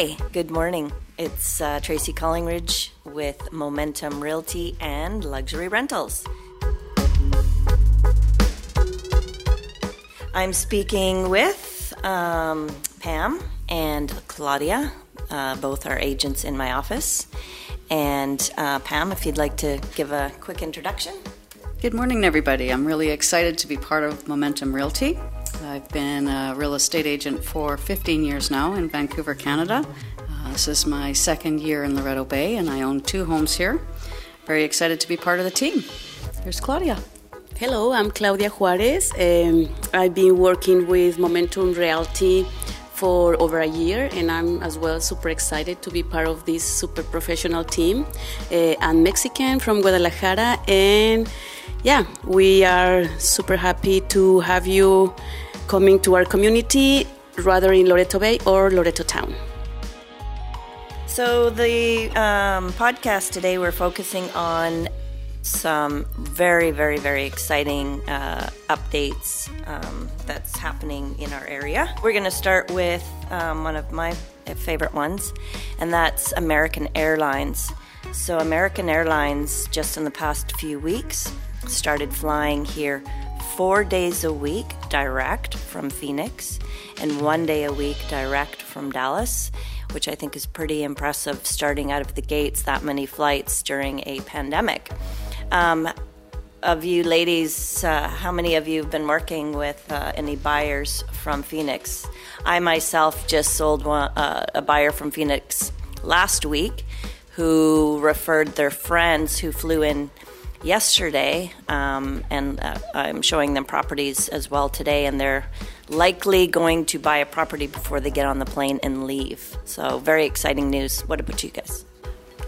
Hi, good morning. It's uh, Tracy Collingridge with Momentum Realty and Luxury Rentals. I'm speaking with um, Pam and Claudia, uh, both are agents in my office. And uh, Pam, if you'd like to give a quick introduction. Good morning, everybody. I'm really excited to be part of Momentum Realty. I've been a real estate agent for 15 years now in Vancouver, Canada. Uh, this is my second year in Loreto Bay, and I own two homes here. Very excited to be part of the team. Here's Claudia. Hello, I'm Claudia Juarez. Um, I've been working with Momentum Realty for over a year, and I'm as well super excited to be part of this super professional team. Uh, I'm Mexican from Guadalajara, and yeah, we are super happy to have you coming to our community, rather in Loreto Bay or Loreto Town. So, the um, podcast today, we're focusing on some very, very, very exciting uh, updates um, that's happening in our area. We're going to start with um, one of my favorite ones, and that's American Airlines. So, American Airlines, just in the past few weeks, started flying here four days a week direct from Phoenix and one day a week direct from Dallas, which I think is pretty impressive starting out of the gates that many flights during a pandemic. Um, of you ladies, uh, how many of you have been working with uh, any buyers from Phoenix? I myself just sold one, uh, a buyer from Phoenix last week who referred their friends who flew in yesterday, um, and uh, I'm showing them properties as well today, and they're likely going to buy a property before they get on the plane and leave. So, very exciting news. What about you guys?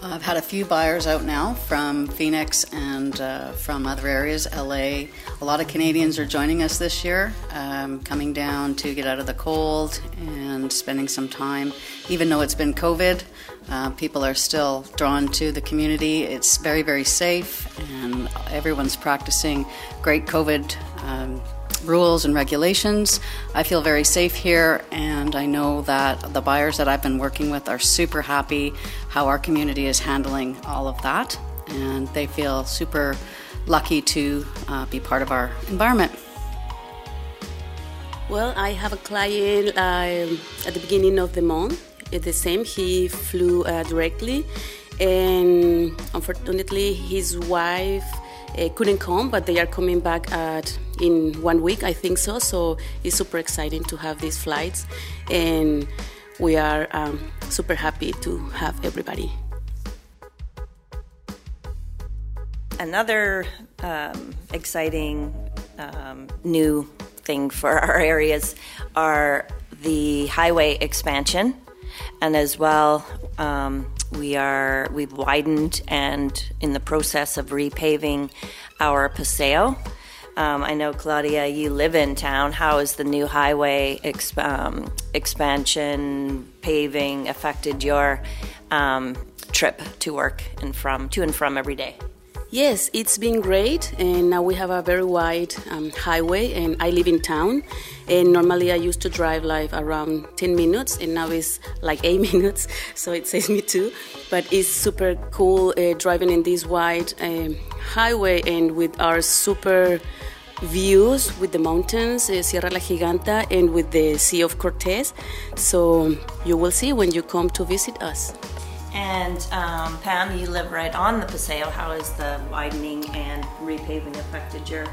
I've had a few buyers out now from Phoenix and uh, from other areas, LA. A lot of Canadians are joining us this year, um, coming down to get out of the cold and spending some time. Even though it's been COVID, uh, people are still drawn to the community. It's very, very safe, and everyone's practicing great COVID. Um, rules and regulations. I feel very safe here, and I know that the buyers that I've been working with are super happy how our community is handling all of that, and they feel super lucky to uh, be part of our environment. Well, I have a client uh, at the beginning of the month. It's the same. He flew uh, directly, and unfortunately, his wife uh, couldn't come, but they are coming back at in one week, I think so. So it's super exciting to have these flights, and we are um, super happy to have everybody. Another um, exciting um, new thing for our areas are the highway expansion, and as well um, we are we've widened and in the process of repaving our paseo. Um, I know Claudia, you live in town. How has the new highway exp- um, expansion paving affected your um, trip to work and from to and from every day? Yes, it's been great, and now we have a very wide um, highway. And I live in town, and normally I used to drive like around 10 minutes, and now it's like eight minutes, so it saves me two. But it's super cool uh, driving in this wide um, highway and with our super views with the mountains, uh, Sierra La Giganta, and with the Sea of Cortez. So you will see when you come to visit us. And um, Pam, you live right on the Paseo. How has the widening and repaving affected your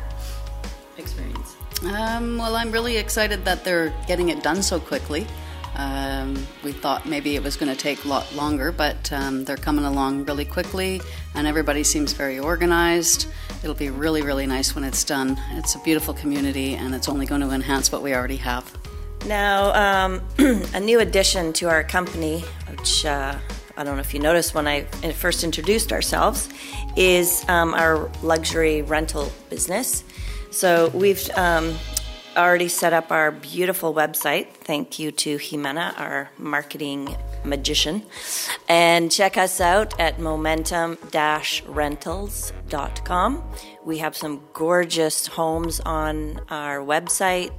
experience? Um, well, I'm really excited that they're getting it done so quickly. Um, we thought maybe it was going to take a lot longer, but um, they're coming along really quickly, and everybody seems very organized. It'll be really, really nice when it's done. It's a beautiful community, and it's only going to enhance what we already have. Now, um, a new addition to our company, which uh, I don't know if you noticed when I first introduced ourselves, is um, our luxury rental business. So we've um, already set up our beautiful website. Thank you to Jimena, our marketing magician. And check us out at momentum rentals.com. We have some gorgeous homes on our website,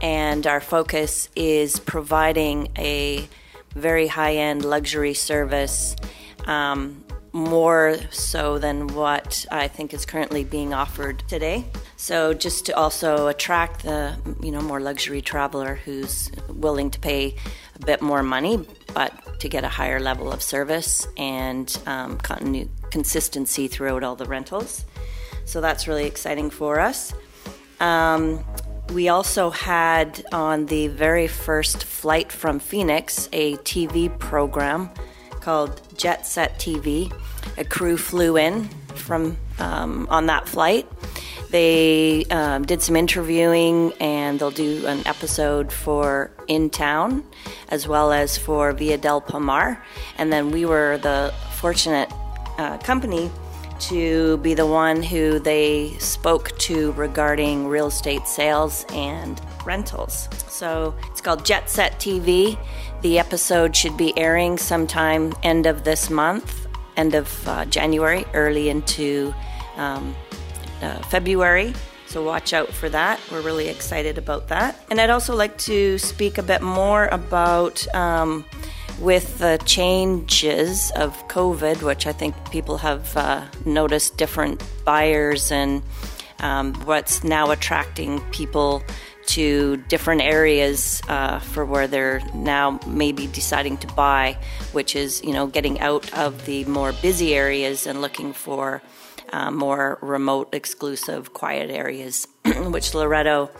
and our focus is providing a very high end luxury service. Um, more so than what I think is currently being offered today. So just to also attract the you know more luxury traveler who's willing to pay a bit more money, but to get a higher level of service and um, continu- consistency throughout all the rentals. So that's really exciting for us. Um, we also had on the very first flight from Phoenix a TV program called Jet Set TV. A crew flew in from um, on that flight. They um, did some interviewing, and they'll do an episode for In Town, as well as for Villa del Palmar. And then we were the fortunate uh, company to be the one who they spoke to regarding real estate sales and rentals. So it's called Jet Set TV. The episode should be airing sometime end of this month, end of uh, January, early into um, uh, February. So watch out for that. We're really excited about that. And I'd also like to speak a bit more about. Um, with the changes of COVID, which I think people have uh, noticed different buyers and um, what's now attracting people to different areas uh, for where they're now maybe deciding to buy, which is you know getting out of the more busy areas and looking for uh, more remote, exclusive, quiet areas, which Loreto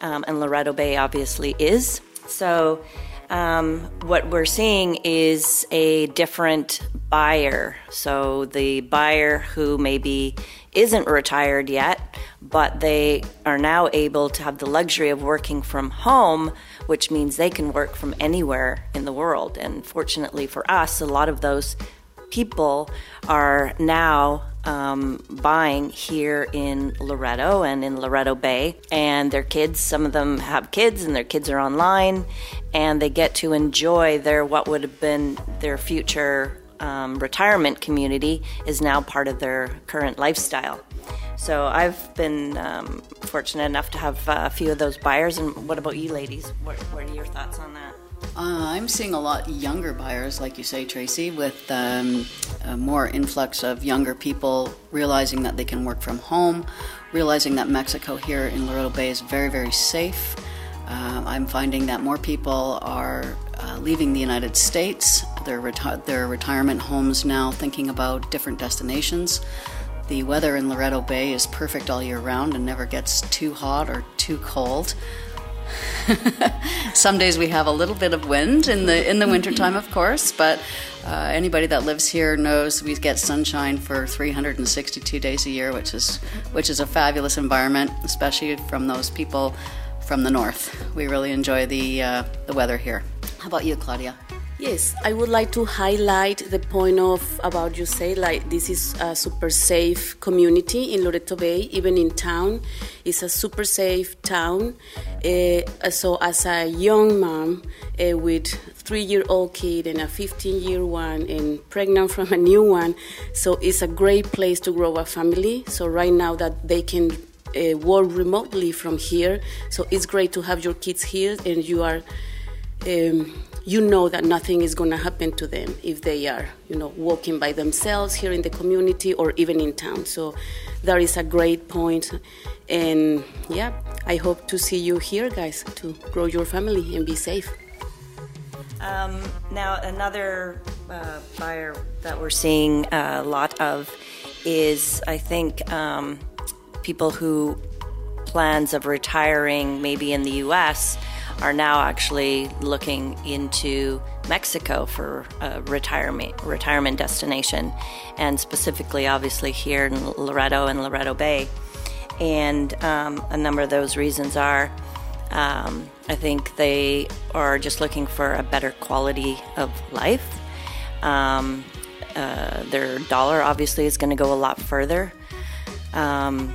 um, and Loreto Bay obviously is. So. Um, what we're seeing is a different buyer. So the buyer who maybe isn't retired yet, but they are now able to have the luxury of working from home, which means they can work from anywhere in the world. And fortunately for us, a lot of those people are now um, buying here in Loreto and in Loreto Bay. And their kids, some of them have kids, and their kids are online, and they get to enjoy their what would have been their future um, retirement community is now part of their current lifestyle. So I've been um, fortunate enough to have a few of those buyers. And what about you, ladies? What, what are your thoughts on that? Uh, I'm seeing a lot younger buyers, like you say, Tracy, with um, a more influx of younger people realizing that they can work from home, realizing that Mexico here in Loreto Bay is very, very safe. Uh, I'm finding that more people are uh, leaving the United States, their, reti- their retirement homes now, thinking about different destinations. The weather in Loreto Bay is perfect all year round and never gets too hot or too cold. Some days we have a little bit of wind in the in the wintertime, of course, but uh, anybody that lives here knows we get sunshine for 362 days a year, which is which is a fabulous environment, especially from those people from the north. We really enjoy the uh, the weather here. How about you, Claudia? Yes, I would like to highlight the point of about you say like this is a super safe community in Loreto Bay, even in town. It's a super safe town. Uh, so as a young mom uh, with three-year-old kid and a 15-year one and pregnant from a new one, so it's a great place to grow a family. So right now that they can uh, work remotely from here, so it's great to have your kids here and you are. Um, you know that nothing is going to happen to them if they are, you know, walking by themselves here in the community or even in town. So that is a great point. And yeah, I hope to see you here, guys, to grow your family and be safe. Um, now, another uh, buyer that we're seeing a lot of is, I think, um, people who plans of retiring maybe in the U.S are now actually looking into Mexico for a retirement retirement destination, and specifically, obviously, here in Loreto and Loreto Bay. And um, a number of those reasons are, um, I think they are just looking for a better quality of life. Um, uh, their dollar obviously is going to go a lot further. Um,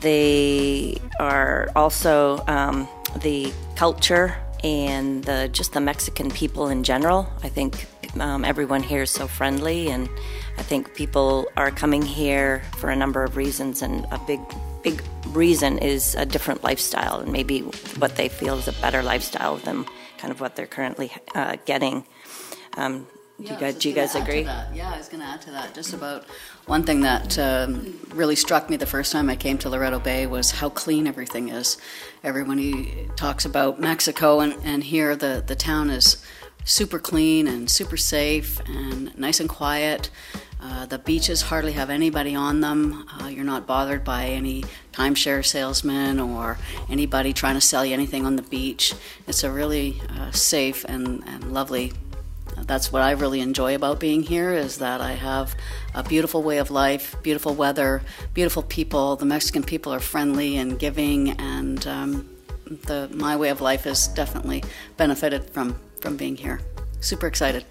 they are also um, the culture and the, just the Mexican people in general. I think um, everyone here is so friendly, and I think people are coming here for a number of reasons, and a big, big reason is a different lifestyle, and maybe what they feel is a better lifestyle than kind of what they're currently uh, getting. Um, do you guys, do you guys agree? Yeah, I was going to add to that. Just about one thing that um, really struck me the first time I came to Loreto Bay was how clean everything is. Everyone who talks about Mexico, and, and here the, the town is super clean and super safe and nice and quiet. Uh, the beaches hardly have anybody on them. Uh, you're not bothered by any timeshare salesman or anybody trying to sell you anything on the beach. It's a really uh, safe and, and lovely that's what I really enjoy about being here is that I have a beautiful way of life, beautiful weather, beautiful people. The Mexican people are friendly and giving, and um, the my way of life has definitely benefited from from being here. Super excited.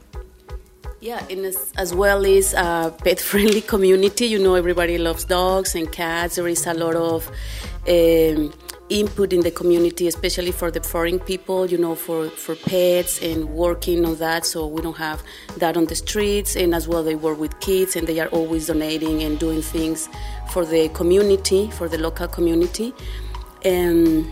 Yeah, and as, as well as a pet-friendly community. You know, everybody loves dogs and cats. There is a lot of um, input in the community, especially for the foreign people. You know, for for pets and working on that. So we don't have that on the streets. And as well, they work with kids, and they are always donating and doing things for the community, for the local community. And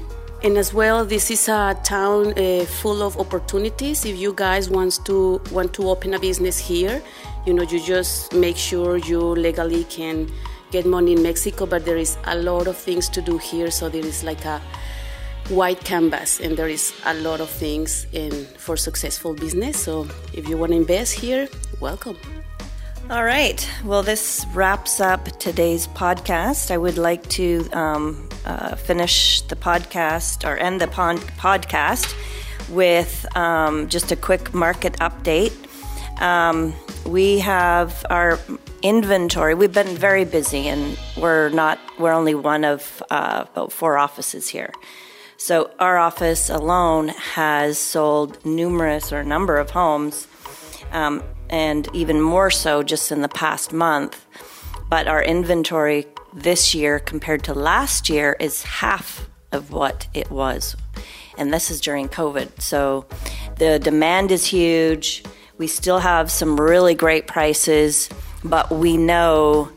and as well this is a town uh, full of opportunities. If you guys wants to want to open a business here you know you just make sure you legally can get money in mexico but there is a lot of things to do here. So there is like a white canvas and there is a lot of things in for successful business. So if you want to invest here welcome All right. Well, this wraps up today's podcast. I would like to um, uh, finish the podcast or end the pon- podcast with um, just a quick market update. Um, we have our inventory. We've been very busy, and we're not. We're only one of uh, about four offices here. So our office alone has sold numerous or a number of homes um, and even more so just in the past month. But our inventory this year compared to last year is half of what it was. And this is during COVID. So the demand is huge. We still have some really great prices, but we know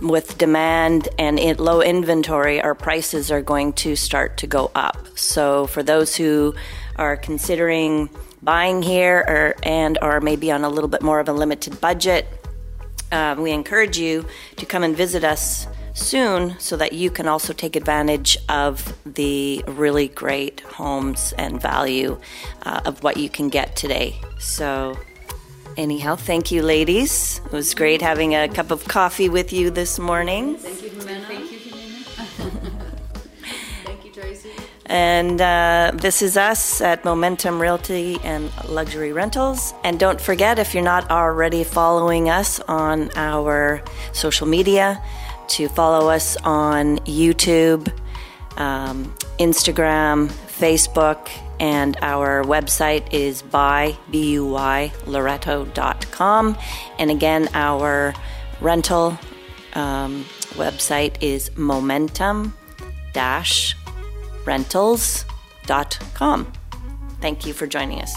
with demand and in low inventory, our prices are going to start to go up. So for those who are considering buying here or and or maybe on a little bit more of a limited budget, um, we encourage you to come and visit us soon so that you can also take advantage of the really great homes and value uh, of what you can get today. So, anyhow, thank you, ladies. It was great having a cup of coffee with you this morning. And uh, this is us at Momentum Realty and Luxury Rentals. And don't forget, if you're not already following us on our social media, to follow us on YouTube, um, Instagram, Facebook, and our website is by B-U-Y, And again, our rental um, website is momentum dash rentals.com. Thank you for joining us.